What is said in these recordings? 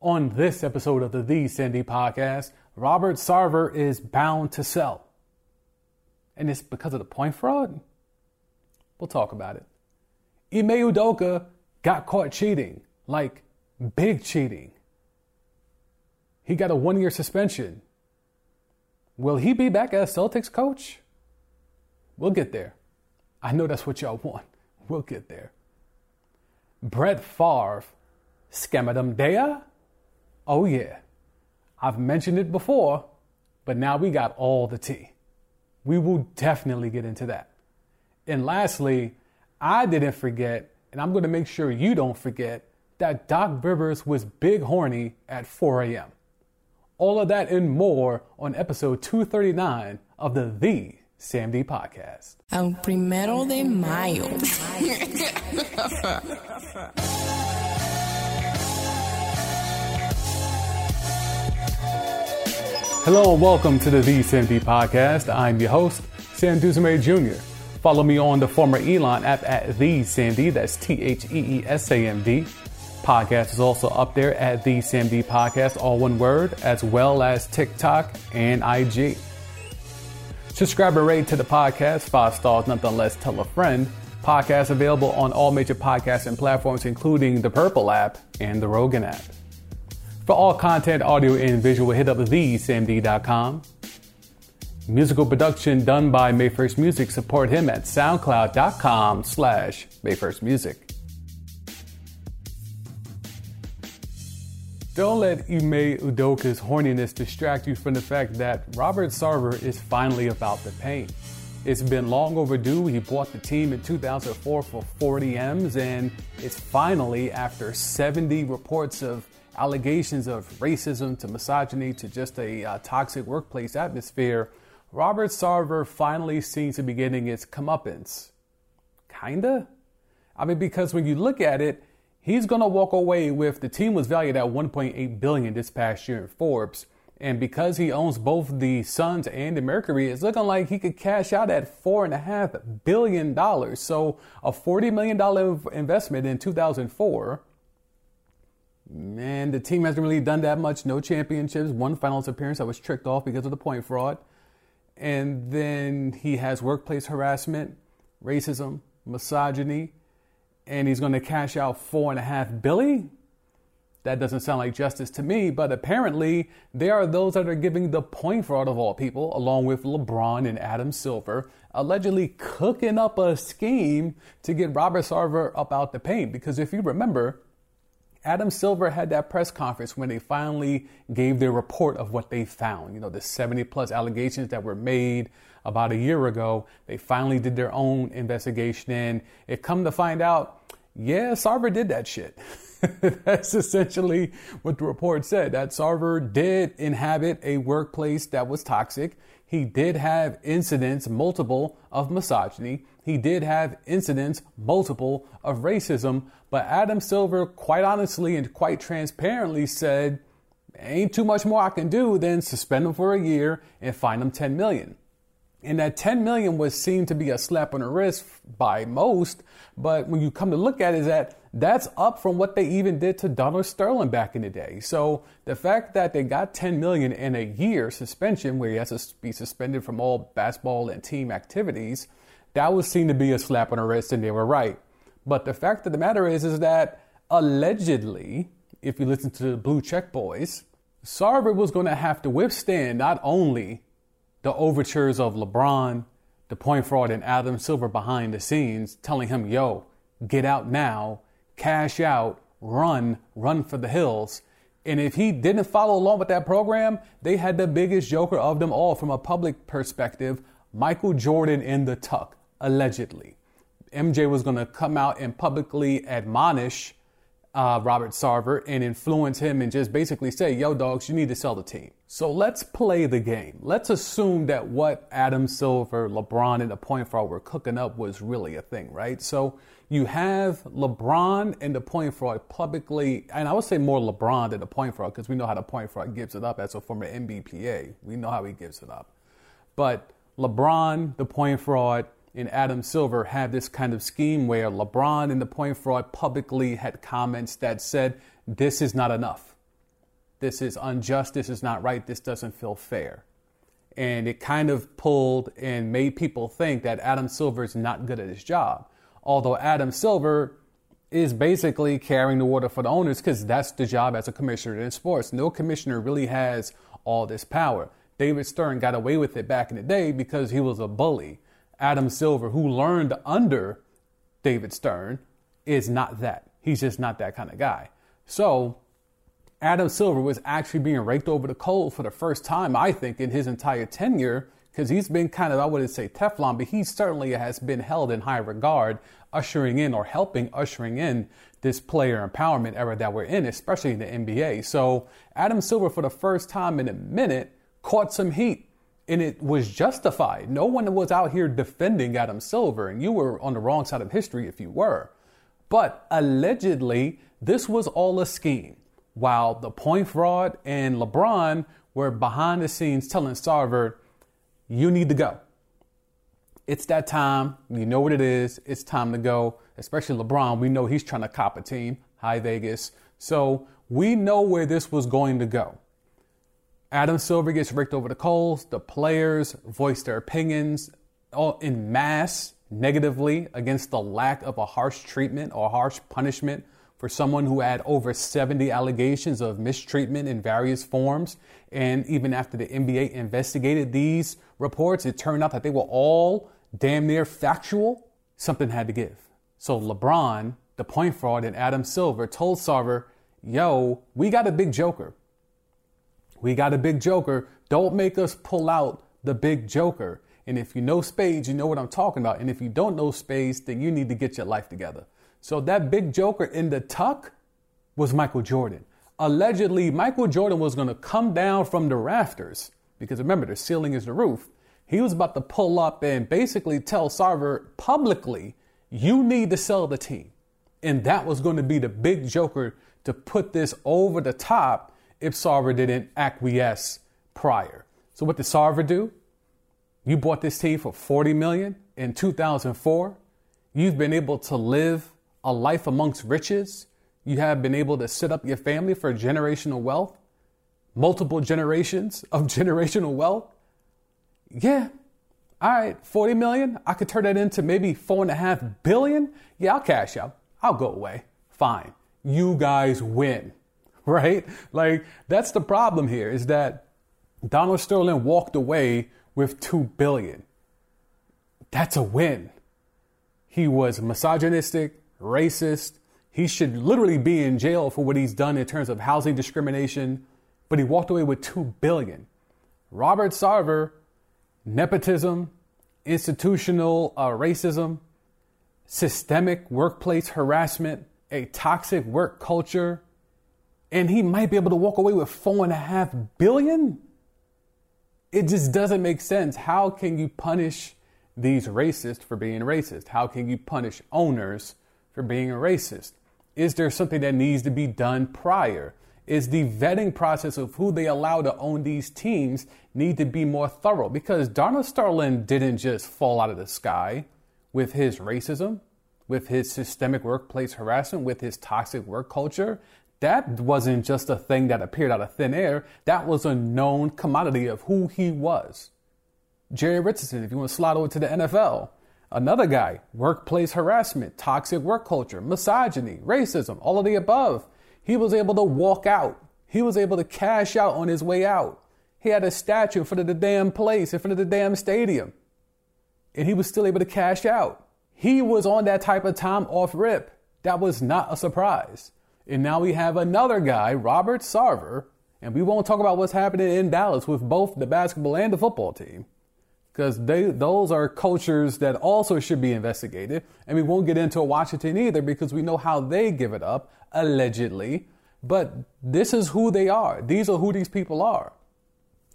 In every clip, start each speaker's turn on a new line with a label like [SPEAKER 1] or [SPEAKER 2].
[SPEAKER 1] On this episode of the The Sam D podcast, Robert Sarver is bound to sell. And it's because of the point fraud? We'll talk about it. Ime Udoka got caught cheating, like big cheating. He got a one year suspension. Will he be back as Celtics coach? We'll get there. I know that's what y'all want. We'll get there. Brett Favre, Scamadum Dea? Oh, yeah. I've mentioned it before, but now we got all the tea. We will definitely get into that. And lastly, I didn't forget, and I'm going to make sure you don't forget, that Doc Rivers was big horny at 4 a.m. All of that and more on episode 239 of the The Sam D Podcast.
[SPEAKER 2] El primero de mayo.
[SPEAKER 1] Hello and welcome to the The Podcast. I'm your host, Sam Dusamay Jr. Follow me on the former Elon app at The Sam D. That's T H E E S A M D. Podcast is also up there at The Sam D Podcast, all one word, as well as TikTok and IG. Subscribe and rate to the podcast, five stars, nothing less. Tell a friend. Podcast available on all major podcasts and platforms, including the Purple app and the Rogan app. For all content, audio, and visual, hit up thesamd.com. Musical production done by Mayfirst Music. Support him at soundcloud.com slash Mayfirst Don't let Ime Udoka's horniness distract you from the fact that Robert Sarver is finally about the pain. It's been long overdue. He bought the team in 2004 for 40 M's, and it's finally, after 70 reports of allegations of racism to misogyny to just a uh, toxic workplace atmosphere, Robert Sarver finally seems to be getting its comeuppance. Kinda? I mean, because when you look at it, he's going to walk away with the team was valued at 1.8 billion this past year in Forbes. And because he owns both the Suns and the Mercury, it's looking like he could cash out at four and a half billion dollars. So a $40 million investment in 2004 Man, the team hasn't really done that much. No championships, one finals appearance that was tricked off because of the point fraud. And then he has workplace harassment, racism, misogyny, and he's going to cash out four and a half billion. That doesn't sound like justice to me, but apparently there are those that are giving the point fraud of all people, along with LeBron and Adam Silver, allegedly cooking up a scheme to get Robert Sarver up out the paint. Because if you remember, Adam Silver had that press conference when they finally gave their report of what they found. You know, the 70 plus allegations that were made about a year ago. They finally did their own investigation and it come to find out, yeah, Sarver did that shit. That's essentially what the report said. That Sarver did inhabit a workplace that was toxic. He did have incidents, multiple, of misogyny. He did have incidents, multiple, of racism. But Adam Silver, quite honestly and quite transparently, said, ain't too much more I can do than suspend him for a year and fine him 10 million. And that 10 million was seen to be a slap on the wrist by most, but when you come to look at it, is that that's up from what they even did to Donald Sterling back in the day. So the fact that they got 10 million in a year suspension, where he has to be suspended from all basketball and team activities, that was seen to be a slap on the wrist, and they were right. But the fact of the matter is, is that allegedly, if you listen to the Blue Check Boys, Sarver was going to have to withstand not only the overtures of LeBron, the point fraud, and Adam Silver behind the scenes telling him, yo, get out now, cash out, run, run for the hills. And if he didn't follow along with that program, they had the biggest joker of them all from a public perspective Michael Jordan in the tuck, allegedly. MJ was going to come out and publicly admonish uh, Robert Sarver and influence him and just basically say, yo, dogs, you need to sell the team. So let's play the game. Let's assume that what Adam Silver, LeBron, and the point fraud were cooking up was really a thing, right? So you have LeBron and the point fraud publicly, and I would say more LeBron than the point fraud because we know how the point fraud gives it up as a former NBPA. We know how he gives it up. But LeBron, the point fraud, and Adam Silver had this kind of scheme where LeBron and the point fraud publicly had comments that said, This is not enough. This is unjust. This is not right. This doesn't feel fair. And it kind of pulled and made people think that Adam Silver is not good at his job. Although Adam Silver is basically carrying the water for the owners because that's the job as a commissioner in sports. No commissioner really has all this power. David Stern got away with it back in the day because he was a bully. Adam Silver, who learned under David Stern, is not that. He's just not that kind of guy. So Adam Silver was actually being raked over the coals for the first time, I think, in his entire tenure, because he's been kind of, I wouldn't say Teflon, but he certainly has been held in high regard, ushering in or helping ushering in this player empowerment era that we're in, especially in the NBA. So Adam Silver, for the first time in a minute, caught some heat and it was justified. No one was out here defending Adam Silver, and you were on the wrong side of history if you were. But allegedly, this was all a scheme. While the point fraud and LeBron were behind the scenes telling Sarver, you need to go. It's that time. You know what it is. It's time to go. Especially LeBron. We know he's trying to cop a team. Hi, Vegas. So we know where this was going to go. Adam Silver gets raked over the coals. The players voice their opinions all in mass negatively against the lack of a harsh treatment or harsh punishment for someone who had over 70 allegations of mistreatment in various forms. And even after the NBA investigated these reports, it turned out that they were all damn near factual. Something had to give. So LeBron, the point fraud, and Adam Silver told Sarver, yo, we got a big joker. We got a big joker. Don't make us pull out the big joker. And if you know spades, you know what I'm talking about. And if you don't know spades, then you need to get your life together. So that big joker in the tuck was Michael Jordan. Allegedly, Michael Jordan was going to come down from the rafters because remember, the ceiling is the roof. He was about to pull up and basically tell Sarver publicly, you need to sell the team. And that was going to be the big joker to put this over the top if Sarver didn't acquiesce prior. So what did Sarver do? You bought this team for 40 million in 2004. You've been able to live a life amongst riches. You have been able to set up your family for generational wealth, multiple generations of generational wealth. Yeah. All right, 40 million. I could turn that into maybe four and a half billion. Yeah, I'll cash out. I'll go away. Fine. You guys win. right? Like that's the problem here is that Donald Sterling walked away with 2 billion. That's a win. He was misogynistic, racist. He should literally be in jail for what he's done in terms of housing discrimination, but he walked away with 2 billion. Robert Sarver, nepotism, institutional uh, racism, systemic workplace harassment, a toxic work culture, and he might be able to walk away with four and a half billion. It just doesn't make sense. How can you punish these racists for being racist? How can you punish owners for being a racist? Is there something that needs to be done prior? Is the vetting process of who they allow to own these teams need to be more thorough? Because Donald Sterling didn't just fall out of the sky with his racism, with his systemic workplace harassment, with his toxic work culture that wasn't just a thing that appeared out of thin air. That was a known commodity of who he was. Jerry Richardson, if you want to slide over to the NFL, another guy, workplace harassment, toxic work culture, misogyny, racism, all of the above. He was able to walk out. He was able to cash out on his way out. He had a statue in front of the damn place, in front of the damn stadium. And he was still able to cash out. He was on that type of time off rip. That was not a surprise. And now we have another guy, Robert Sarver, and we won't talk about what's happening in Dallas with both the basketball and the football team because those are cultures that also should be investigated. And we won't get into Washington either because we know how they give it up, allegedly. But this is who they are. These are who these people are.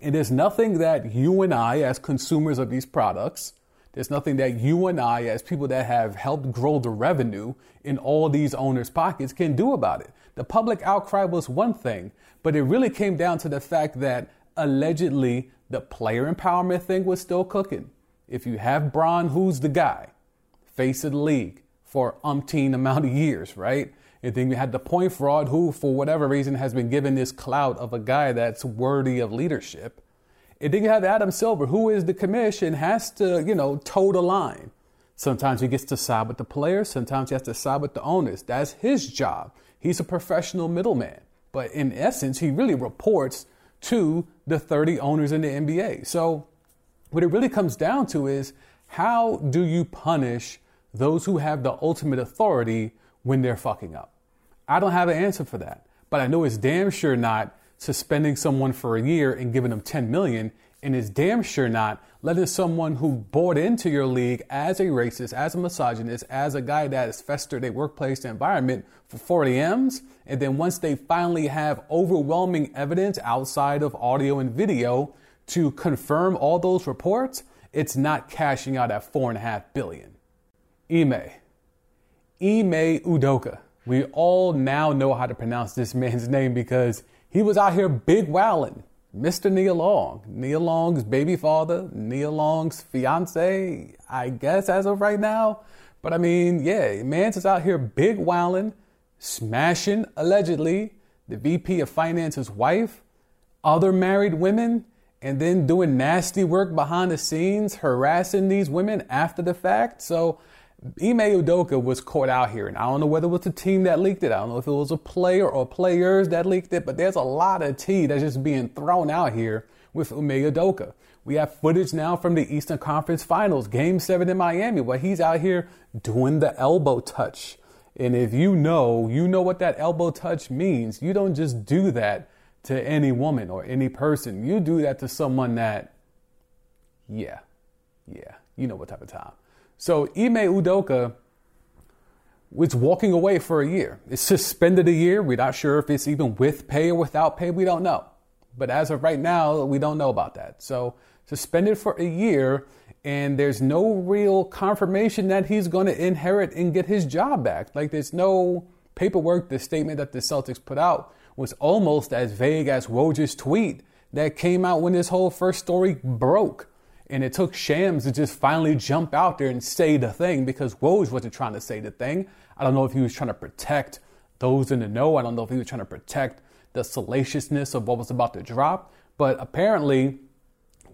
[SPEAKER 1] And there's nothing that you and I, as consumers of these products, there's nothing that you and I, as people that have helped grow the revenue in all these owners' pockets, can do about it. The public outcry was one thing, but it really came down to the fact that allegedly the player empowerment thing was still cooking. If you have Bron, who's the guy, face of the league for umpteen amount of years, right? And then you had the point fraud, who, for whatever reason, has been given this clout of a guy that's worthy of leadership. And then you have Adam Silver, who is the commission, has to, you know, toe the line. Sometimes he gets to side with the players, sometimes he has to side with the owners. That's his job. He's a professional middleman. But in essence, he really reports to the 30 owners in the NBA. So what it really comes down to is how do you punish those who have the ultimate authority when they're fucking up? I don't have an answer for that, but I know it's damn sure not suspending someone for a year and giving them 10 million and it's damn sure not letting someone who bought into your league as a racist, as a misogynist, as a guy that has festered a workplace environment for 40 M's, and then once they finally have overwhelming evidence outside of audio and video to confirm all those reports, it's not cashing out at four and a half billion. Ime. Ime Udoka. We all now know how to pronounce this man's name because he was out here big wowing. Mr. Nia Long, Nia Long's baby father, Nia Long's fiance, I guess as of right now. But I mean, yeah, man's is out here big wowing, smashing allegedly the VP of Finance's wife, other married women, and then doing nasty work behind the scenes, harassing these women after the fact. So Ime Udoka was caught out here, and I don't know whether it was the team that leaked it. I don't know if it was a player or players that leaked it, but there's a lot of tea that's just being thrown out here with Ime Udoka. We have footage now from the Eastern Conference Finals, Game 7 in Miami, where he's out here doing the elbow touch. And if you know, you know what that elbow touch means. You don't just do that to any woman or any person. You do that to someone that, yeah, yeah, you know what type of time. So Ime Udoka was walking away for a year. It's suspended a year. We're not sure if it's even with pay or without pay. We don't know. But as of right now, we don't know about that. So suspended for a year, and there's no real confirmation that he's going to inherit and get his job back. Like there's no paperwork. The statement that the Celtics put out was almost as vague as Woj's tweet that came out when this whole first story broke. And it took Shams to just finally jump out there and say the thing because Woj wasn't trying to say the thing. I don't know if he was trying to protect those in the know. I don't know if he was trying to protect the salaciousness of what was about to drop. But apparently,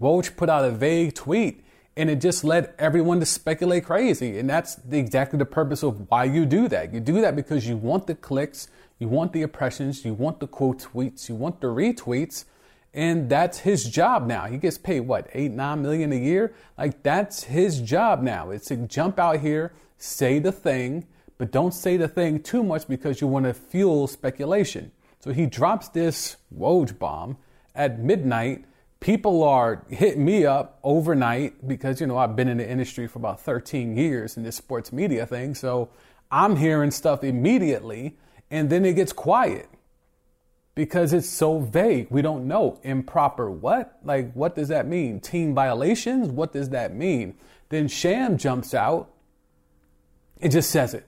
[SPEAKER 1] Woj put out a vague tweet and it just led everyone to speculate crazy. And that's the, exactly the purpose of why you do that. You do that because you want the clicks, you want the impressions, you want the quote tweets, you want the retweets and that's his job now. He gets paid what eight, nine million a year. Like that's his job now. It's to jump out here, say the thing, but don't say the thing too much because you want to fuel speculation. So he drops this Woj bomb at midnight. People are hitting me up overnight because you know I've been in the industry for about 13 years in this sports media thing. So I'm hearing stuff immediately, and then it gets quiet because it's so vague. We don't know. Improper what? Like, what does that mean? Team violations? What does that mean? Then Sham jumps out. It just says it.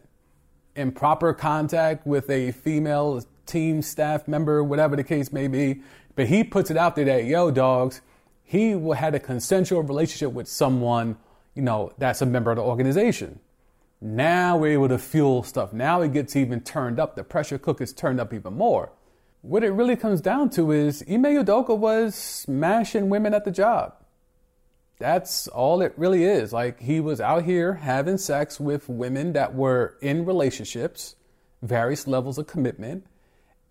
[SPEAKER 1] Improper contact with a female team staff member, whatever the case may be. But he puts it out there that, yo, dogs, he had a consensual relationship with someone, you know, that's a member of the organization. Now we're able to fuel stuff. Now it gets even turned up. The pressure cooker's turned up even more. What it really comes down to is Ime Udoka was smashing women at the job. That's all it really is. Like he was out here having sex with women that were in relationships, various levels of commitment,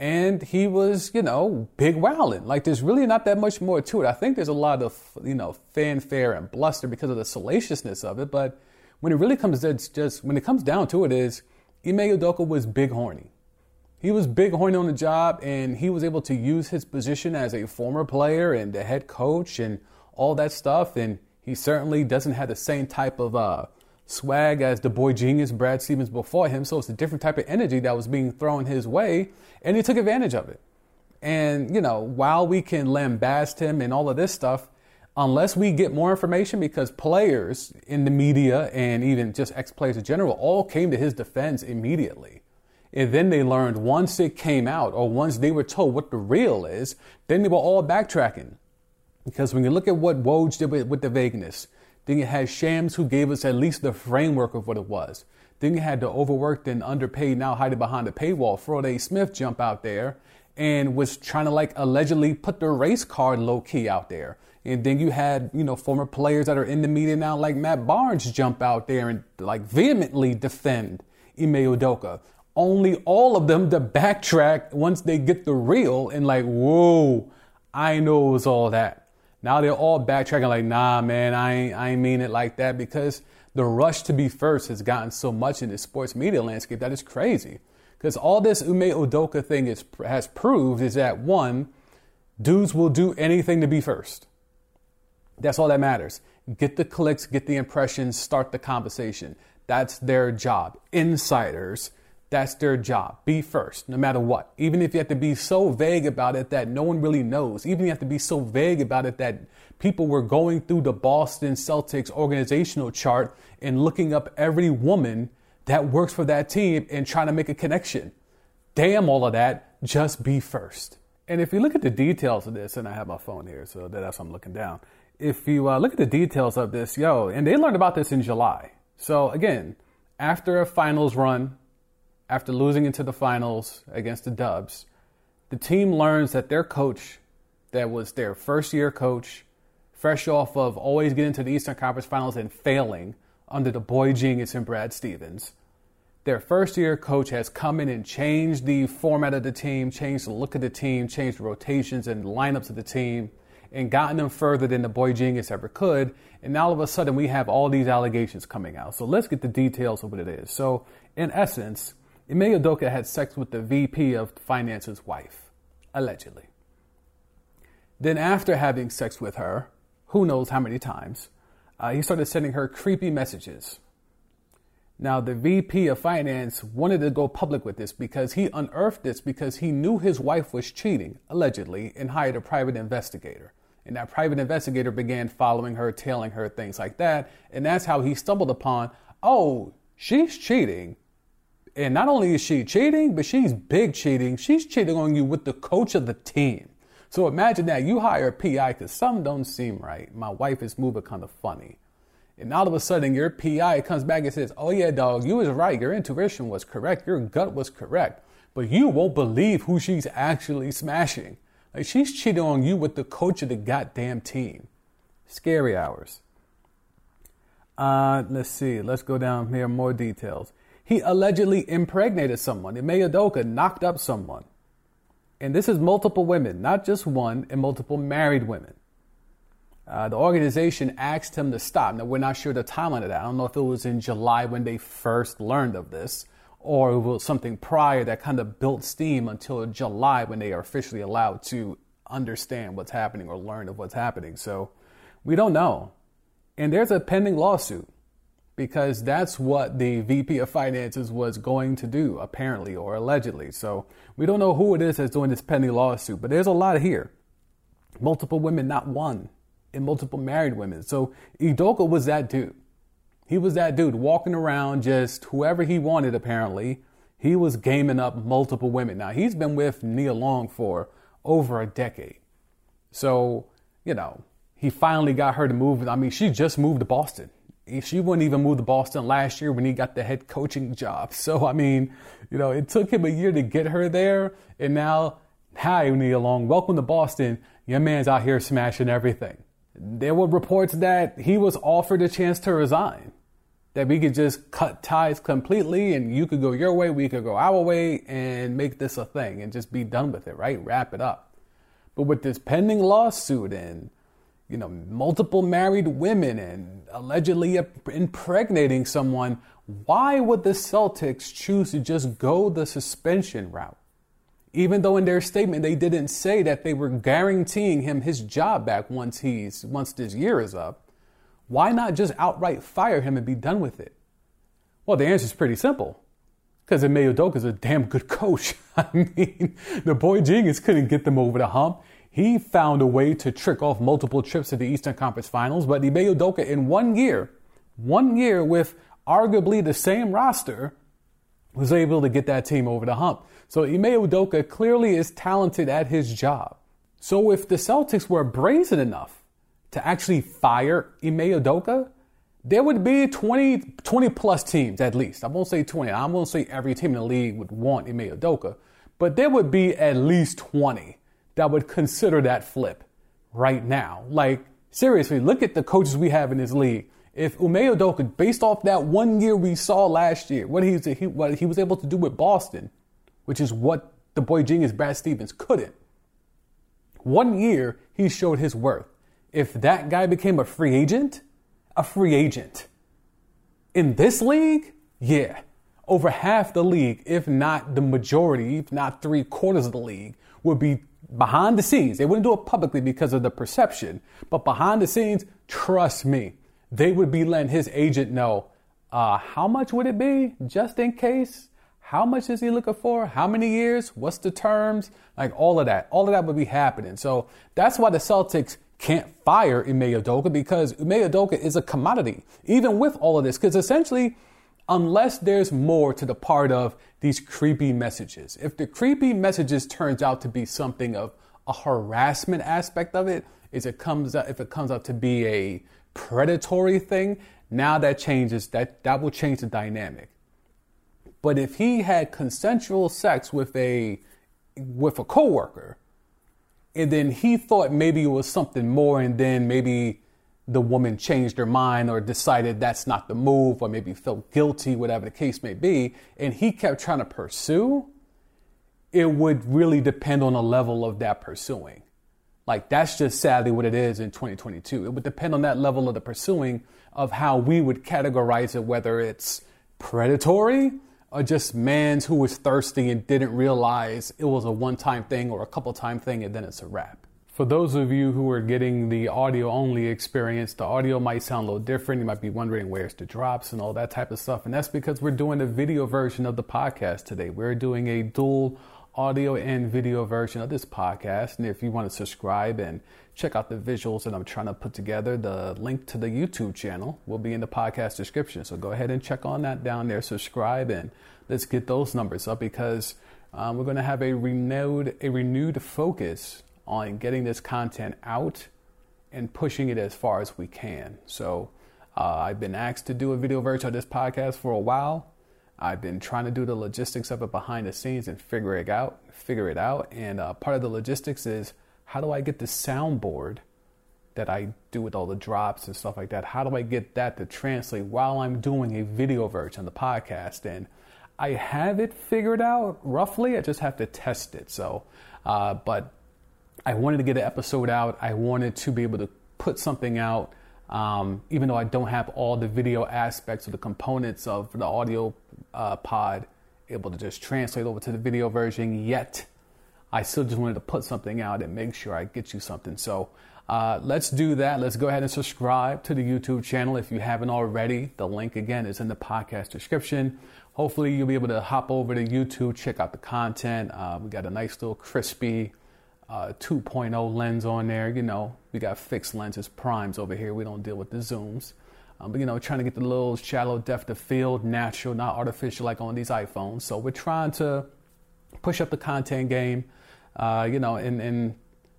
[SPEAKER 1] and he was, you know, big wowing. Like there's really not that much more to it. I think there's a lot of, you know, fanfare and bluster because of the salaciousness of it, but when it really comes it's just when it comes down to it is Ime Udoka was big horny. He was big horny on the job, and he was able to use his position as a former player and the head coach and all that stuff. And he certainly doesn't have the same type of uh, swag as the boy genius Brad Stevens before him. So it's a different type of energy that was being thrown his way, and he took advantage of it. And, you know, while we can lambast him and all of this stuff, unless we get more information, because players in the media and even just ex players in general all came to his defense immediately. And then they learned once it came out or once they were told what the real is, then they were all backtracking. Because when you look at what Woj did with, with the vagueness, then you had Shams who gave us at least the framework of what it was. Then you had the overworked and underpaid, now hiding behind the paywall, Floyd A. Smith jump out there and was trying to like allegedly put the race card low key out there. And then you had, you know, former players that are in the media now, like Matt Barnes, jump out there and like vehemently defend Ime Udoka. Only all of them to backtrack once they get the real and like, whoa, I know it was all that. Now they're all backtracking like, nah, man, I ain't, I ain't mean it like that because the rush to be first has gotten so much in the sports media landscape that is crazy. Because all this Ime Udoka thing is, has proved is that one, dudes will do anything to be first. That's all that matters. Get the clicks, get the impressions, start the conversation. That's their job. Insiders, that's their job. Be first, no matter what. Even if you have to be so vague about it that no one really knows, even if you have to be so vague about it that people were going through the Boston Celtics organizational chart and looking up every woman that works for that team and trying to make a connection. Damn all of that, just be first. And if you look at the details of this, and I have my phone here, so that's what I'm looking down if you uh, look at the details of this, yo, and they learned about this in July. So again, after a finals run, after losing into the finals against the Dubs, the team learns that their coach, that was their first year coach, fresh off of always getting to the Eastern Conference Finals and failing under the boy genius and Brad Stevens, their first year coach has come in and changed the format of the team, changed the look of the team, changed the rotations and lineups of the team and gotten them further than the boy genius ever could. And now all of a sudden we have all these allegations coming out. So let's get the details of what it is. So in essence, Ime Udoka had sex with the VP of Finance's wife, allegedly. Then after having sex with her, who knows how many times, uh, he started sending her creepy messages. Now, the VP of Finance wanted to go public with this because he unearthed this because he knew his wife was cheating, allegedly, and hired a private investigator. And that private investigator began following her, tailing her, things like that. And that's how he stumbled upon oh, she's cheating. And not only is she cheating, but she's big cheating. She's cheating on you with the coach of the team. So imagine that you hire a PI because something don't seem right. My wife is moving kind of funny. And all of a sudden your PI comes back and says, Oh yeah, dog, you was right. Your intuition was correct. Your gut was correct. But you won't believe who she's actually smashing. Like she's cheating on you with the coach of the goddamn team. Scary hours. Uh, let's see. Let's go down here. More details. He allegedly impregnated someone. Ime Udoka knocked up someone. And this is multiple women, not just one, and multiple married women. Uh, the organization asked him to stop. Now, we're not sure the timeline of that. I don't know if it was in July when they first learned of this, or it was something prior that kind of built steam until July when they are officially allowed to understand what's happening or learn of what's happening. So we don't know. And there's a pending lawsuit because that's what the VP of Finances was going to do, apparently or allegedly. So we don't know who it is that's doing this pending lawsuit, but there's a lot here. Multiple women, not one, and multiple married women. So Udoka was that dude. He was that dude walking around just whoever he wanted, apparently. He was gaming up multiple women. Now, he's been with Nia Long for over a decade. So, you know, he finally got her to move. I mean, she just moved to Boston. She wouldn't even move to Boston last year when he got the head coaching job. So, I mean, you know, it took him a year to get her there. And now, hi, Nia Long, welcome to Boston. Your man's out here smashing everything. There were reports that he was offered a chance to resign that we could just cut ties completely and you could go your way, we could go our way and make this a thing and just be done with it, right? Wrap it up. But with this pending lawsuit and you know multiple married women and allegedly impregnating someone, why would the Celtics choose to just go the suspension route? Even though in their statement they didn't say that they were guaranteeing him his job back once he's once this year is up. Why not just outright fire him and be done with it? Well, the answer is pretty simple. Because Ime Udoka is a damn good coach. I mean, the boy genius couldn't get them over the hump. He found a way to trick off multiple trips to the Eastern Conference Finals, but Ime Udoka in one year, one year with arguably the same roster, was able to get that team over the hump. So Ime Udoka clearly is talented at his job. So if the Celtics were brazen enough to actually fire Ime Udoka, there would be 20, 20 plus teams at least. I won't say 20. I won't say every team in the league would want Ime Udoka, but there would be at least 20 that would consider that flip right now. Like, seriously, look at the coaches we have in this league. If Ime Udoka, based off that one year we saw last year, what he, he, what he was able to do with Boston, which is what the boy genius Brad Stevens couldn't. One year, he showed his worth. If that guy became a free agent, a free agent. In this league, yeah, over half the league, if not the majority, if not three quarters of the league, would be behind the scenes. They wouldn't do it publicly because of the perception, but behind the scenes, trust me, they would be letting his agent know uh, how much would it be just in case? How much is he looking for? How many years? What's the terms? Like all of that. All of that would be happening. So that's why the Celtics can't fire Ime because Ime is a commodity, even with all of this. Because essentially, unless there's more to the part of these creepy messages, if the creepy messages turns out to be something of a harassment aspect of it, is it comes out, if it comes out to be a predatory thing, now that changes that that will change the dynamic. But if he had consensual sex with a with a coworker, and then he thought maybe it was something more, and then maybe the woman changed her mind or decided that's not the move, or maybe felt guilty, whatever the case may be, and he kept trying to pursue, it would really depend on the level of that pursuing. Like that's just sadly what it is in 2022. It would depend on that level of the pursuing of how we would categorize it, whether it's predatory or just man's who was thirsty and didn't realize it was a one time thing or a couple time thing and then it's a wrap. For those of you who are getting the audio only experience, the audio might sound a little different. You might be wondering where's the drops and all that type of stuff. And that's because we're doing a video version of the podcast today. We're doing a dual audio and video version of this podcast. And if you want to subscribe and check out the visuals that I'm trying to put together, the link to the YouTube channel will be in the podcast description. So go ahead and check on that down there, subscribe, and let's get those numbers up because um, we're going to have a renewed a renewed focus on getting this content out and pushing it as far as we can. So uh, I've been asked to do a video version of this podcast for a while. I've been trying to do the logistics of it behind the scenes and figure it out. Figure it out. And uh, part of the logistics is how do I get the soundboard that I do with all the drops and stuff like that? How do I get that to translate while I'm doing a video version of the podcast? And I have it figured out roughly. I just have to test it. So, uh, but I wanted to get an episode out. I wanted to be able to put something out um, even though I don't have all the video aspects or the components of the audio uh, pod able to just translate over to the video version yet, I still just wanted to put something out and make sure I get you something. So uh, let's do that. Let's go ahead and subscribe to the YouTube channel if you haven't already. The link again is in the podcast description. Hopefully, you'll be able to hop over to YouTube, check out the content. Uh, we got a nice little crispy uh, 2.0 lens on there. You know, we got fixed lenses, primes over here. We don't deal with the zooms. Um, but you know, trying to get the little shallow depth of field, natural, not artificial like on these iPhones. So we're trying to push up the content game. Uh, you know, and, and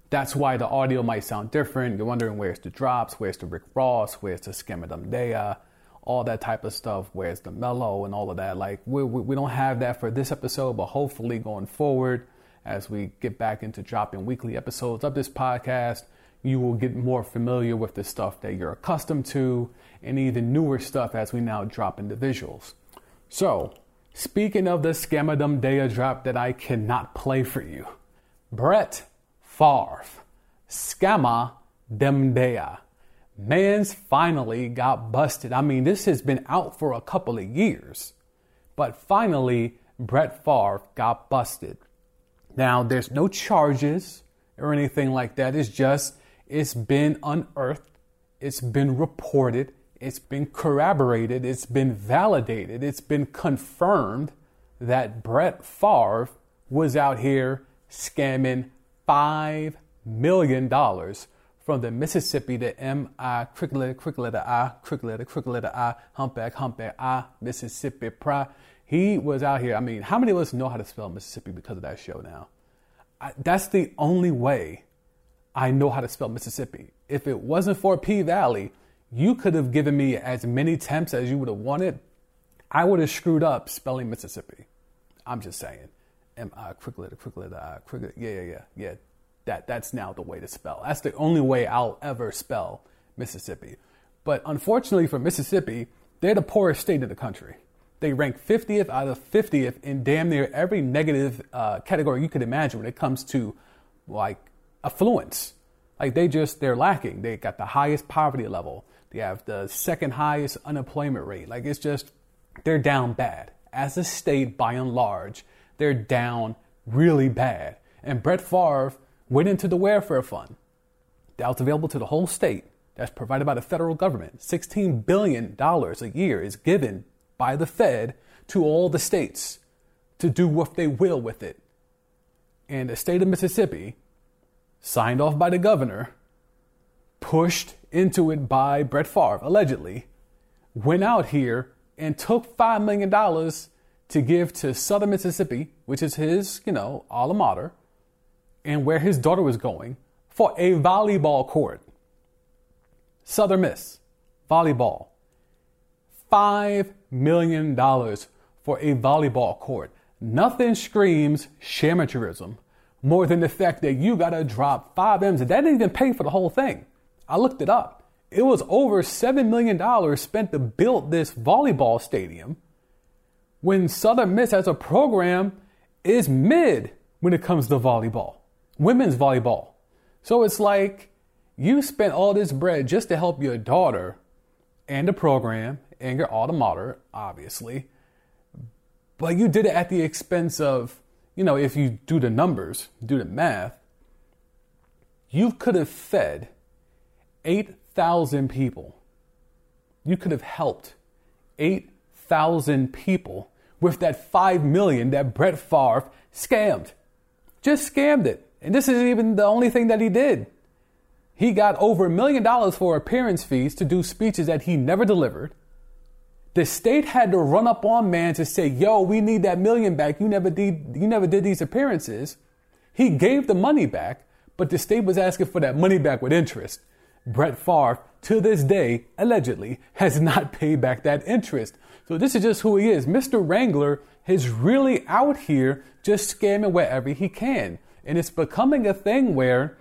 [SPEAKER 1] that's why the audio might sound different. You're wondering where's the drops, where's the Rick Ross, where's the Scamadum Dea, all that type of stuff. Where's the mellow and all of that? Like we, we, we don't have that for this episode, but hopefully going forward, as we get back into dropping weekly episodes of this podcast, you will get more familiar with the stuff that you're accustomed to and even newer stuff as we now drop into visuals. So, speaking of the Scamadum Dea drop that I cannot play for you, Brett Favre, Scamma Dem Dea. Man's finally got busted. I mean, this has been out for a couple of years, but finally, Brett Favre got busted. Now, there's no charges or anything like that. It's just, it's been unearthed, it's been reported, it's been corroborated, it's been validated, it's been confirmed that Brett Favre was out here scamming $5 million from the Mississippi to M-I, quick letter, quick letter I, quick letter, quick letter I, humpback, humpback I, Mississippi Pride. He was out here. I mean, how many of us know how to spell Mississippi because of that show now? I, that's the only way I know how to spell Mississippi. If it wasn't for P Valley, you could have given me as many temps as you would have wanted. I would have screwed up spelling Mississippi. I'm just saying. M I. Yeah, yeah, yeah, yeah. That that's now the way to spell. That's the only way I'll ever spell Mississippi. But unfortunately for Mississippi, they're the poorest state in the country. They rank 50th out of 50th in damn near every negative uh, category you could imagine when it comes to like affluence. Like they just they're lacking. They got the highest poverty level. They have the second highest unemployment rate. Like it's just they're down bad. As a state, by and large, they're down really bad. And Brett Favre went into the welfare fund that was available to the whole state that's provided by the federal government. $16 billion a year is given by the Fed to all the states to do what they will with it. And the state of Mississippi, signed off by the governor, pushed into it by Brett Favre, allegedly, went out here and took $5 million to give to Southern Mississippi, which is his, you know, alma mater, and where his daughter was going, for a volleyball court. Southern Miss, volleyball. $5 million dollars for a volleyball court. Nothing screams amateurism more than the fact that you gotta drop five M's. And that didn't even pay for the whole thing. I looked it up. It was over $7 million spent to build this volleyball stadium when Southern Miss as a program is mid when it comes to volleyball, women's volleyball. So it's like you spent all this bread just to help your daughter and the program and your alma mater, obviously, but you did it at the expense of, you know, if you do the numbers, do the math, you could have fed 8,000 people. You could have helped 8,000 people with that 5 million that Brett Favre scammed. Just scammed it. And this isn't even the only thing that he did. He got over a million dollars for appearance fees to do speeches that he never delivered. The state had to run up on man to say, "Yo, we need that million back. You never did. You never did these appearances." He gave the money back, but the state was asking for that money back with interest. Brett Favre, to this day, allegedly, has not paid back that interest. So this is just who he is. Mr. Wrangler is really out here just scamming wherever he can. And it's becoming a thing where,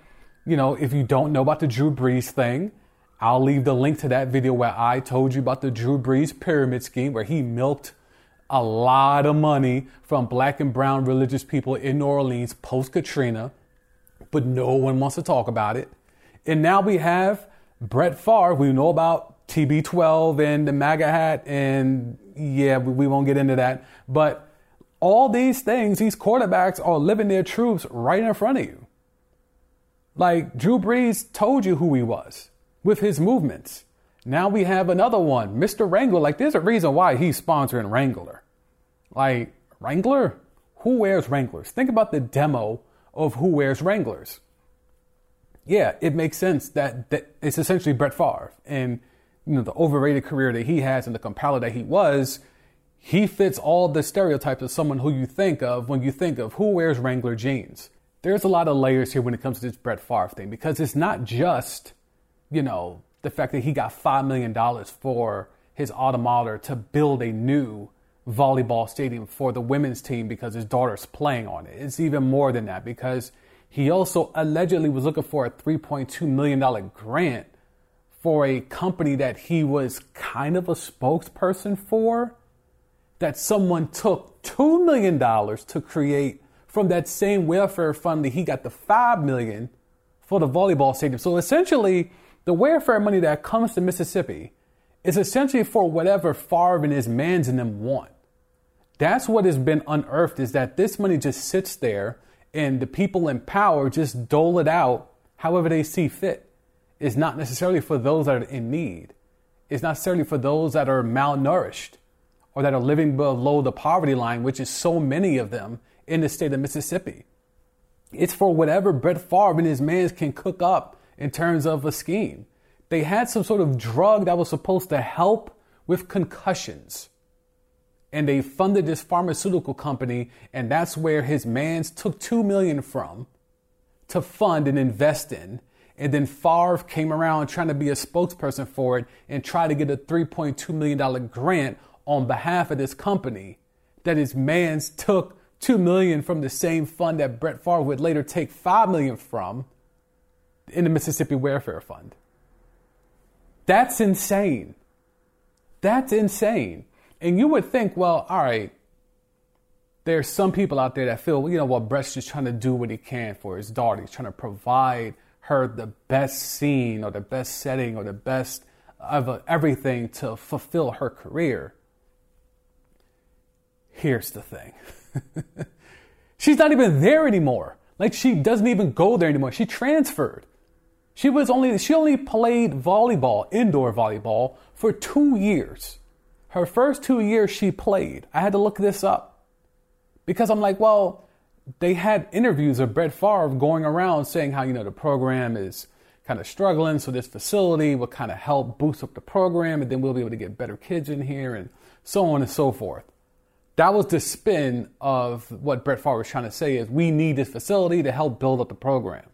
[SPEAKER 1] you know, if you don't know about the Drew Brees thing, I'll leave the link to that video where I told you about the Drew Brees pyramid scheme where he milked a lot of money from black and brown religious people in New Orleans post Katrina, but no one wants to talk about it. And now we have Brett Favre. We know about TB12 and the MAGA hat, and yeah, we won't get into that. But all these things, these quarterbacks are living their truths right in front of you. Like Drew Brees told you who he was with his movements. Now we have another one, Mr. Wrangler. Like, there's a reason why he's sponsoring Wrangler. Like, Wrangler? Who wears Wranglers? Think about the demo of who wears Wranglers. Yeah, it makes sense that, that it's essentially Brett Favre and you know the overrated career that he has and the compiler that he was. He fits all the stereotypes of someone who you think of when you think of who wears Wrangler jeans. There's a lot of layers here when it comes to this Brett Favre thing because it's not just you know, the fact that he got $5 million for his alma to build a new volleyball stadium for the women's team because his daughter's playing on it. It's even more than that because he also allegedly was looking for a $3.2 million grant for a company that he was kind of a spokesperson for that someone took $2 million to create from that same welfare fund that he got the 5 million for the volleyball stadium. So essentially, the welfare money that comes to Mississippi is essentially for whatever Favre and his mans in them want. That's what has been unearthed is that this money just sits there and the people in power just dole it out however they see fit. It's not necessarily for those that are in need. It's not necessarily for those that are malnourished or that are living below the poverty line, which is so many of them in the state of Mississippi. It's for whatever Brett Favre and his mans can cook up in terms of a scheme. They had some sort of drug that was supposed to help with concussions. And they funded this pharmaceutical company, and that's where his mans took two million from to fund and invest in. And then Favre came around trying to be a spokesperson for it and try to get a $3.2 million grant on behalf of this company that his mans took 2 million from the same fund that Brett Favre would later take 5 million from in the Mississippi Welfare Fund. That's insane. That's insane. And you would think, well, all right, there's some people out there that feel, you know, well, Brett's just trying to do what he can for his daughter. He's trying to provide her the best scene or the best setting or the best of everything to fulfill her career. Here's the thing she's not even there anymore. Like, she doesn't even go there anymore. She transferred. She was only she only played volleyball, indoor volleyball, for two years. Her first two years she played. I had to look this up because I'm like, well, they had interviews of Brett Favre going around saying how you know the program is kind of struggling, so this facility will kind of help boost up the program, and then we'll be able to get better kids in here, and so on and so forth. That was the spin of what Brett Favre was trying to say: is we need this facility to help build up the program.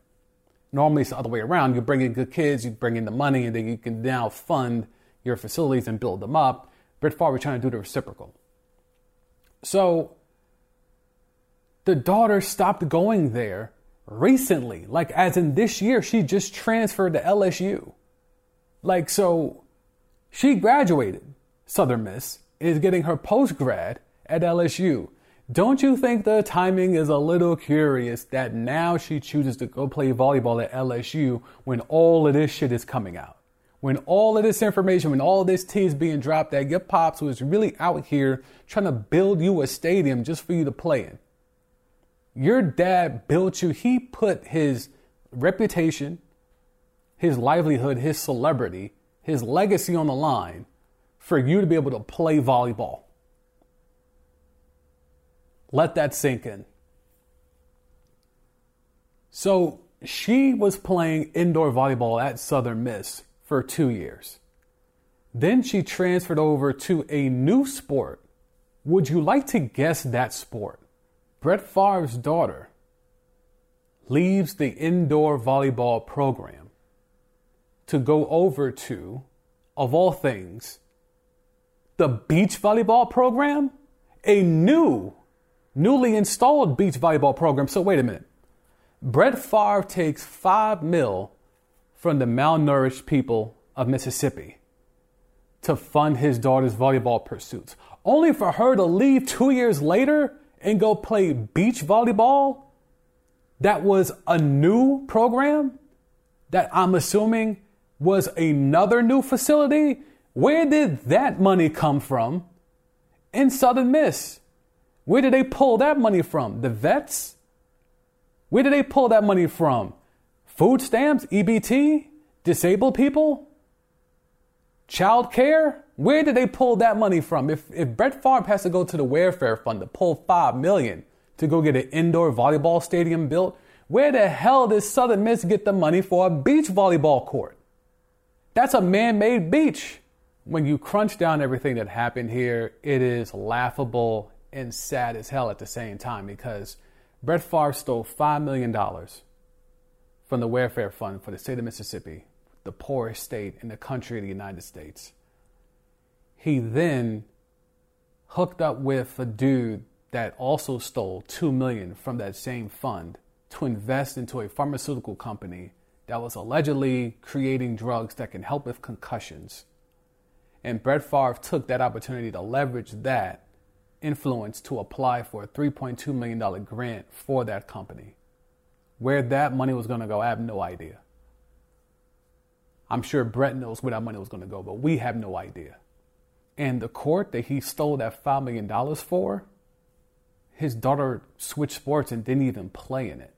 [SPEAKER 1] Normally it's the other way around. You bring in good kids, you bring in the money, and then you can now fund your facilities and build them up. Brett Favre trying to do the reciprocal. So the daughter stopped going there recently. Like as in this year, she just transferred to LSU. Like so she graduated Southern Miss, is getting her post grad at LSU. Don't you think the timing is a little curious that now she chooses to go play volleyball at LSU when all of this shit is coming out? When all of this information, when all this tea is being dropped that your pops was really out here trying to build you a stadium just for you to play in. Your dad built you, he put his reputation, his livelihood, his celebrity, his legacy on the line for you to be able to play volleyball. Let that sink in. So she was playing indoor volleyball at Southern Miss for two years. Then she transferred over to a new sport. Would you like to guess that sport? Brett Favre's daughter leaves the indoor volleyball program to go over to, of all things, the beach volleyball program, a new newly installed beach volleyball program. So wait a minute. Brett Favre takes five mil from the malnourished people of Mississippi to fund his daughter's volleyball pursuits, only for her to leave two years later and go play beach volleyball. That was a new program that I'm assuming was another new facility. Where did that money come from in Southern Miss? Where did they pull that money from? The vets? Where did they pull that money from? Food stamps, EBT, disabled people, child care? Where did they pull that money from? If, if Brett Favre has to go to the welfare fund to pull five million to go get an indoor volleyball stadium built, where the hell did Southern Miss get the money for a beach volleyball court? That's a man-made beach. When you crunch down everything that happened here, it is laughable and sad as hell at the same time because Brett Favre stole $5 million from the welfare fund for the state of Mississippi, the poorest state in the country of the United States. He then hooked up with a dude that also stole 2 million from that same fund to invest into a pharmaceutical company that was allegedly creating drugs that can help with concussions. And Brett Favre took that opportunity to leverage that influence to apply for a $3.2 million grant for that company. Where that money was going to go, I have no idea. I'm sure Brett knows where that money was going to go, but we have no idea. And the court that he stole that $5 million for, his daughter switched sports and didn't even play in it.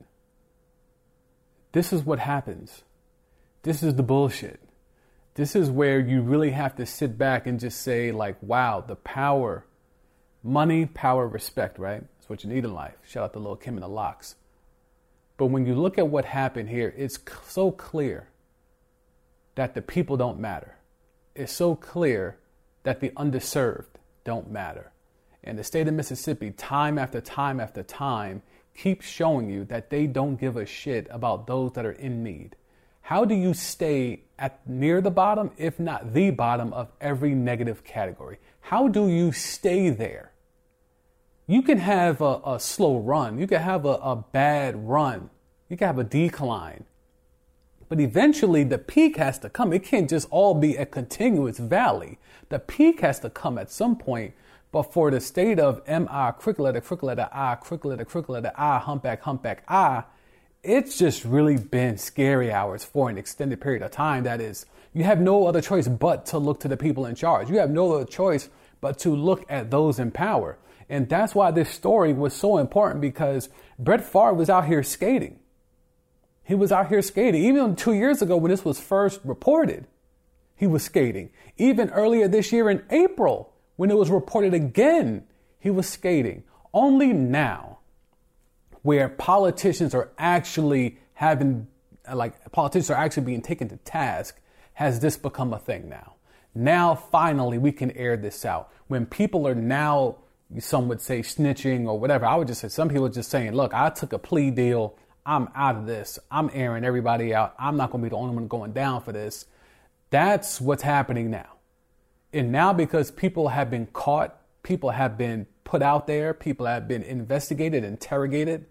[SPEAKER 1] This is what happens. This is the bullshit. This is where you really have to sit back and just say, like, wow, the power Money, power, respect, right? That's what you need in life. Shout out to Lil Kim and the LOX. But when you look at what happened here, it's so clear that the people don't matter. It's so clear that the underserved don't matter. And the state of Mississippi, time after time after time, keeps showing you that they don't give a shit about those that are in need. How do you stay at near the bottom, if not the bottom, of every negative category? How do you stay there? You can have a, a slow run, you can have a, a bad run, you can have a decline. But eventually, the peak has to come. It can't just all be a continuous valley. The peak has to come at some point. But for the state of MI, crooked letter, crooked letter I, crooked letter, crooked letter I, humpback, humpback I, it's just really been scary hours for an extended period of time. That is, you have no other choice but to look to the people in charge. You have no other choice but to look at those in power. And that's why this story was so important because Brett Favre was out here skating. He was out here skating. Even two years ago, when this was first reported, he was skating. Even earlier this year in April, when it was reported again, he was skating. Only now, where politicians are actually having, like, politicians are actually being taken to task, has this become a thing now. Now, finally, we can air this out. When people are now, some would say snitching or whatever, I would just say, some people are just saying, look, I took a plea deal I'm out of this. I'm airing everybody out. I'm not going to be the only one going down for this. That's what's happening now. And now, because people have been caught, people have been put out there, people have been investigated, interrogated,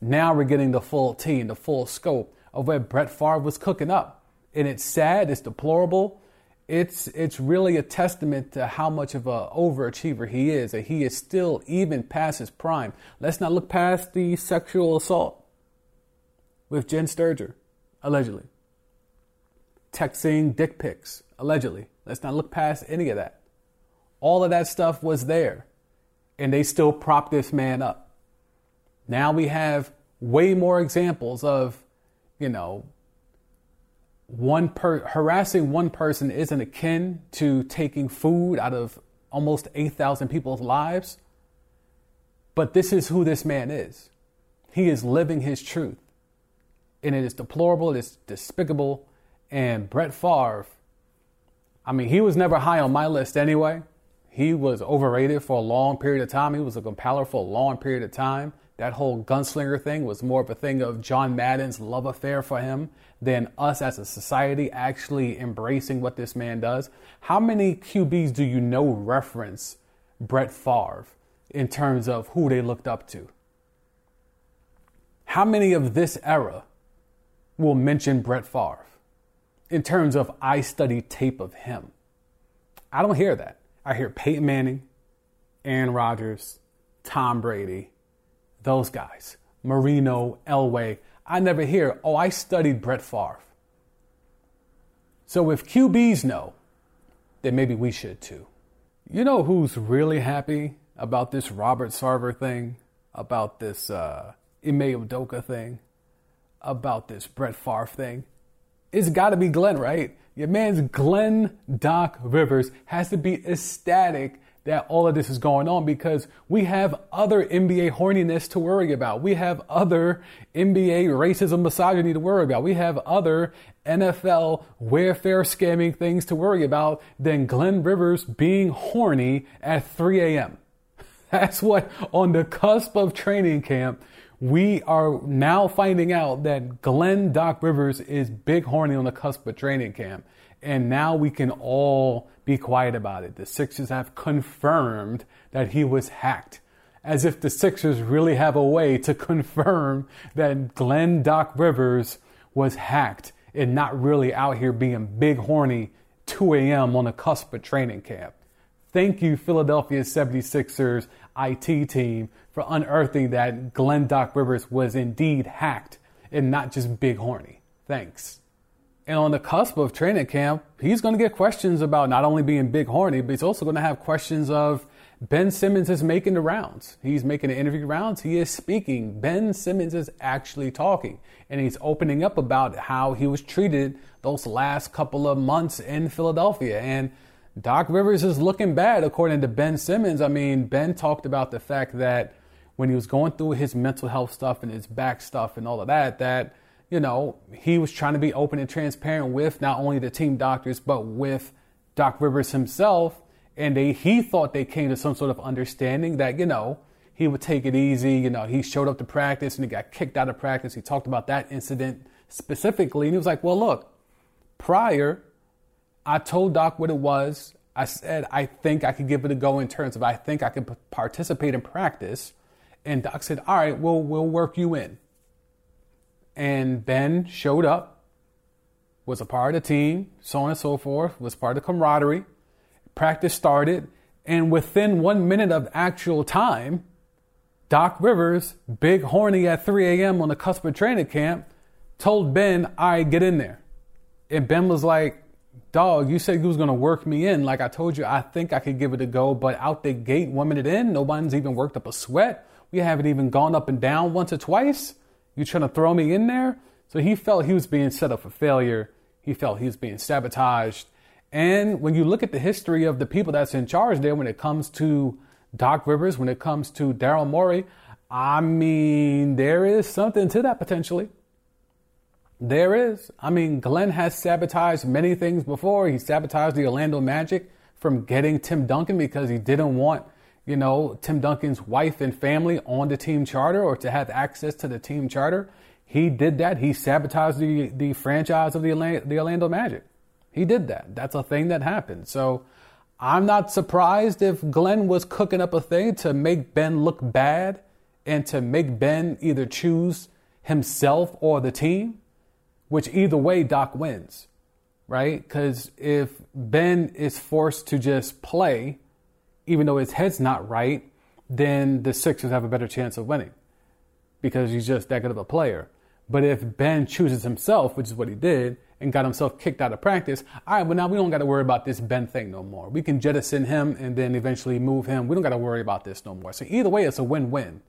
[SPEAKER 1] now we're getting the full tea and the full scope of where Brett Favre was cooking up. And it's sad, it's deplorable. It's, it's really a testament to how much of an overachiever he is, that he is still even past his prime. Let's not look past the sexual assault with Jenn Sterger, allegedly. Texting dick pics, allegedly. Let's not look past any of that. All of that stuff was there, and they still prop this man up. Now we have way more examples of, you know, one per harassing one person isn't akin to taking food out of almost 8,000 people's lives. But this is who this man is. He is living his truth and it is deplorable, it is despicable. And Brett Favre, I mean, he was never high on my list anyway. He was overrated for a long period of time. He was a compiler for a long period of time. That whole gunslinger thing was more of a thing of John Madden's love affair for him than us as a society actually embracing what this man does. How many QBs do you know reference Brett Favre in terms of who they looked up to? How many of this era will mention Brett Favre in terms of I study tape of him. I don't hear that. I hear Peyton Manning, Aaron Rodgers, Tom Brady, those guys, Marino, Elway. I never hear, oh, I studied Brett Favre. So if QBs know, then maybe we should too. You know who's really happy about this Robert Sarver thing, about this uh, Ime Udoka thing? about this Brett Favre thing. It's got to be Glenn, right? Your man's Glenn Doc Rivers has to be ecstatic that all of this is going on because we have other NBA horniness to worry about. We have other NBA racism, misogyny to worry about. We have other NFL warfare scamming things to worry about than Glenn Rivers being horny at 3 a.m. That's what on the cusp of training camp we are now finding out that Glenn Doc Rivers is big horny on the cusp of training camp. And now we can all be quiet about it. The Sixers have confirmed that he was hacked. As if the Sixers really have a way to confirm that Glenn Doc Rivers was hacked and not really out here being big horny 2 a.m. on the cusp of training camp. Thank you, Philadelphia 76ers IT team, for unearthing that Glenn Doc Rivers was indeed hacked and not just big horny. Thanks. And on the cusp of training camp, he's going to get questions about not only being big horny, but he's also going to have questions of Ben Simmons is making the rounds. He's making the interview rounds. He is speaking. Ben Simmons is actually talking. And he's opening up about how he was treated those last couple of months in Philadelphia. And Doc Rivers is looking bad, according to Ben Simmons. I mean, Ben talked about the fact that when he was going through his mental health stuff and his back stuff and all of that, that, you know, he was trying to be open and transparent with not only the team doctors, but with Doc Rivers himself. And they, he thought they came to some sort of understanding that, you know, he would take it easy. You know, he showed up to practice and he got kicked out of practice. He talked about that incident specifically. And he was like, well, look, prior, I told Doc what it was. I said, I think I could give it a go in terms of I think I could participate in practice. And Doc said, all right, we'll, we'll work you in. And Ben showed up, was a part of the team, so on and so forth, was part of the camaraderie. Practice started. And within one minute of actual time, Doc Rivers, big horny at 3 a.m. on the cusp of training camp, told Ben, all right, get in there. And Ben was like, dog, you said you was gonna work me in. Like I told you, I think I could give it a go, but out the gate, one minute in, nobody's even worked up a sweat. We haven't even gone up and down once or twice. You trying to throw me in there? So he felt he was being set up for failure. He felt he was being sabotaged. And when you look at the history of the people that's in charge there, when it comes to Doc Rivers, when it comes to Daryl Morey, I mean, there is something to that potentially. There is. I mean, Glenn has sabotaged many things before. He sabotaged the Orlando Magic from getting Tim Duncan because he didn't want, you know, Tim Duncan's wife and family on the team charter or to have access to the team charter. He did that. He sabotaged the, the franchise of the, the Orlando Magic. He did that. That's a thing that happened. So I'm not surprised if Glenn was cooking up a thing to make Ben look bad and to make Ben either choose himself or the team which either way, Doc wins, right? Because if Ben is forced to just play, even though his head's not right, then the Sixers have a better chance of winning because he's just that good of a player. But if Ben chooses himself, which is what he did, and got himself kicked out of practice, all right, well, now we don't got to worry about this Ben thing no more. We can jettison him and then eventually move him. We don't got to worry about this no more. So either way, it's a win win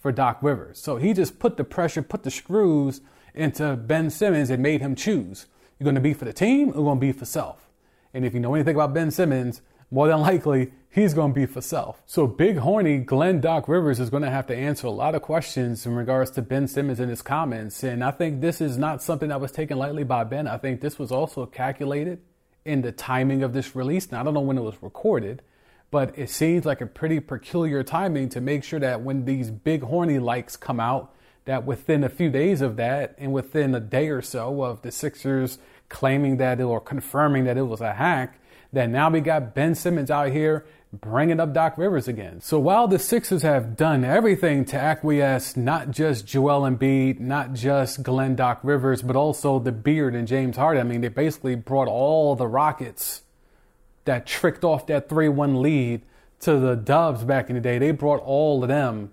[SPEAKER 1] for Doc Rivers. So he just put the pressure, put the screws into Ben Simmons and made him choose. You're going to be for the team or going to be for self. And if you know anything about Ben Simmons, more than likely he's going to be for self. So big horny Glenn Doc Rivers is going to have to answer a lot of questions in regards to Ben Simmons and his comments. And I think this is not something that was taken lightly by Ben. I think this was also calculated in the timing of this release. Now I don't know when it was recorded, but it seems like a pretty peculiar timing to make sure that when these big horny likes come out, that within a few days of that and within a day or so of the Sixers claiming that it, or confirming that it was a hack, that now we got Ben Simmons out here bringing up Doc Rivers again. So while the Sixers have done everything to acquiesce not just Joel Embiid, not just Glenn Doc Rivers, but also the Beard and James Harden, I mean, they basically brought all the Rockets that tricked off that 3 1 lead to the Dubs back in the day. They brought all of them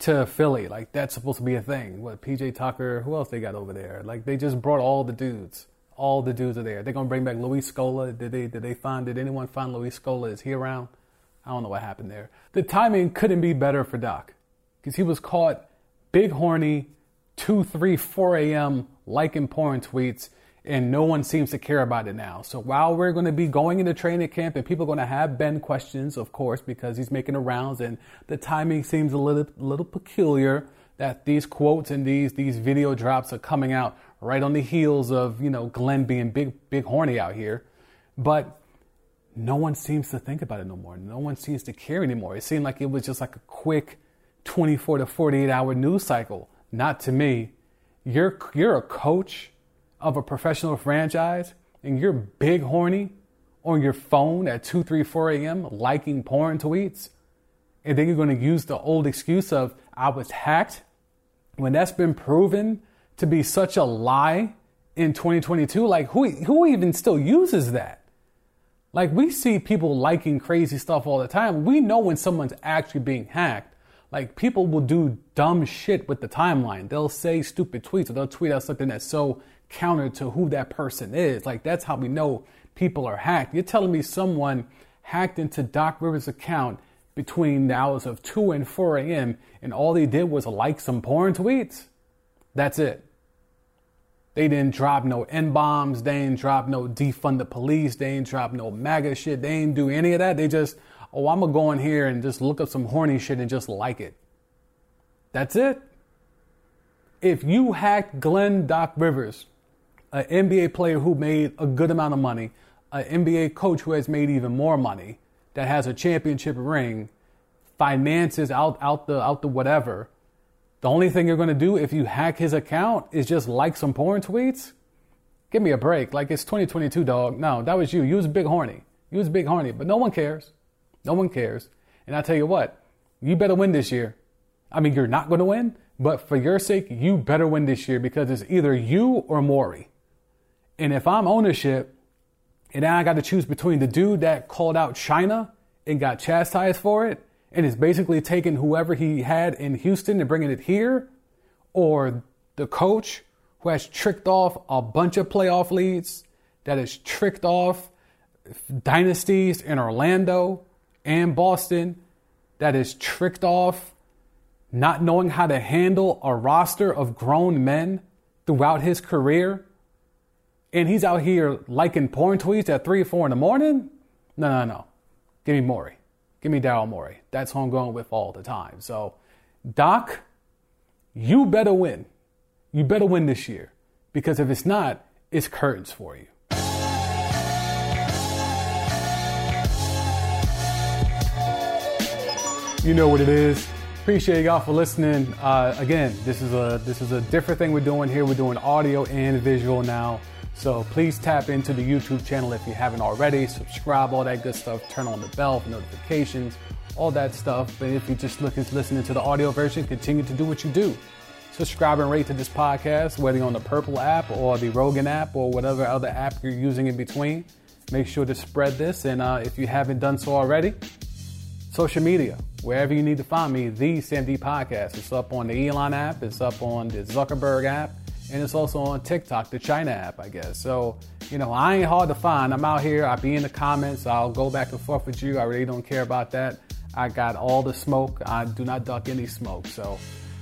[SPEAKER 1] to Philly. Like that's supposed to be a thing. What PJ Tucker? Who else they got over there? Like they just brought all the dudes. All the dudes are there. They're gonna bring back Luis Scola. Did they? Did they find? Did anyone find Luis Scola? Is he around? I don't know what happened there. The timing couldn't be better for Doc because he was caught big horny, two, three, four a.m. liking porn tweets and no one seems to care about it now. So while we're going to be going into training camp and people are going to have Ben questions, of course, because he's making the rounds and the timing seems a little little peculiar that these quotes and these these video drops are coming out right on the heels of, you know, Glenn being big big horny out here. But no one seems to think about it no more. No one seems to care anymore. It seemed like it was just like a quick 24 to 48 hour news cycle. Not to me. You're you're a coach of a professional franchise and you're big horny on your phone at 2, 3, 4 a.m. liking porn tweets, and then you're going to use the old excuse of I was hacked when that's been proven to be such a lie in 2022. Like who who even still uses that? Like we see people liking crazy stuff all the time. We know when someone's actually being hacked. Like people will do dumb shit with the timeline. They'll say stupid tweets or they'll tweet out something that's so counter to who that person is. Like that's how we know people are hacked. You're telling me someone hacked into Doc Rivers' account between the hours of 2 and 4 a.m. and all they did was like some porn tweets? That's it. They didn't drop no N bombs. They didn't drop no defund the police. They didn't drop no MAGA shit. They didn't do any of that. They just, oh, I'm going to go in here and just look up some horny shit and just like it. That's it. If you hacked Glenn Doc Rivers an NBA player who made a good amount of money, an NBA coach who has made even more money, that has a championship ring, finances out out the out the whatever, The only thing you're to do if you hack his account is just like some porn tweets? Give me a break. Like it's 2022, dog. No, that was you. You was big horny. You was big horny, but no one cares. No one cares. And I tell you what, you better win this year. I mean, you're not going to win, but for your sake, you better win this year because it's either you or Morey. And if I'm ownership, and now I got to choose between the dude that called out China and got chastised for it, and is basically taking whoever he had in Houston and bringing it here, or the coach who has tricked off a bunch of playoff leads, that has tricked off dynasties in Orlando and Boston, that has tricked off not knowing how to handle a roster of grown men throughout his career. And he's out here liking porn tweets at 3 or 4 in the morning? No, no, no. Give me Morey. Give me Daryl Morey. That's who I'm going with all the time. So, Doc, you better win. You better win this year. Because if it's not, it's curtains for you. You know what it is. Appreciate y'all for listening. Uh, again, this is a this is a different thing we're doing here. We're doing audio and visual now. So please tap into the YouTube channel if you haven't already. Subscribe, all that good stuff. Turn on the bell for notifications, all that stuff. But if you're just looking to listening to the audio version, continue to do what you do. Subscribe and rate to this podcast, whether you're on the Purple app or the Rogan app or whatever other app you're using in between. Make sure to spread this. And uh, if you haven't done so already, social media, wherever you need to find me, the Sam Podcast. It's up on the Elon app, it's up on the Zuckerberg app, and it's also on TikTok, the China app, I guess. So, you know, I ain't hard to find. I'm out here, I'll be in the comments, I'll go back and forth with you. I really don't care about that. I got all the smoke, I do not duck any smoke. So,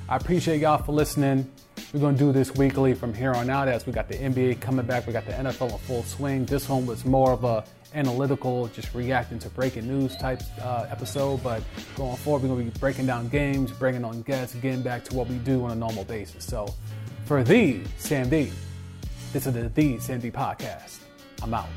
[SPEAKER 1] I appreciate y'all for listening. We're to do this weekly from here on out as we got the NBA coming back. We got the NFL in full swing. This one was more of a analytical, just reacting to breaking news type uh, episode. But going forward, we're to be breaking down games, bringing on guests, getting back to what we do on a normal basis. So for the Sam D. This is the The Sam D podcast. I'm out.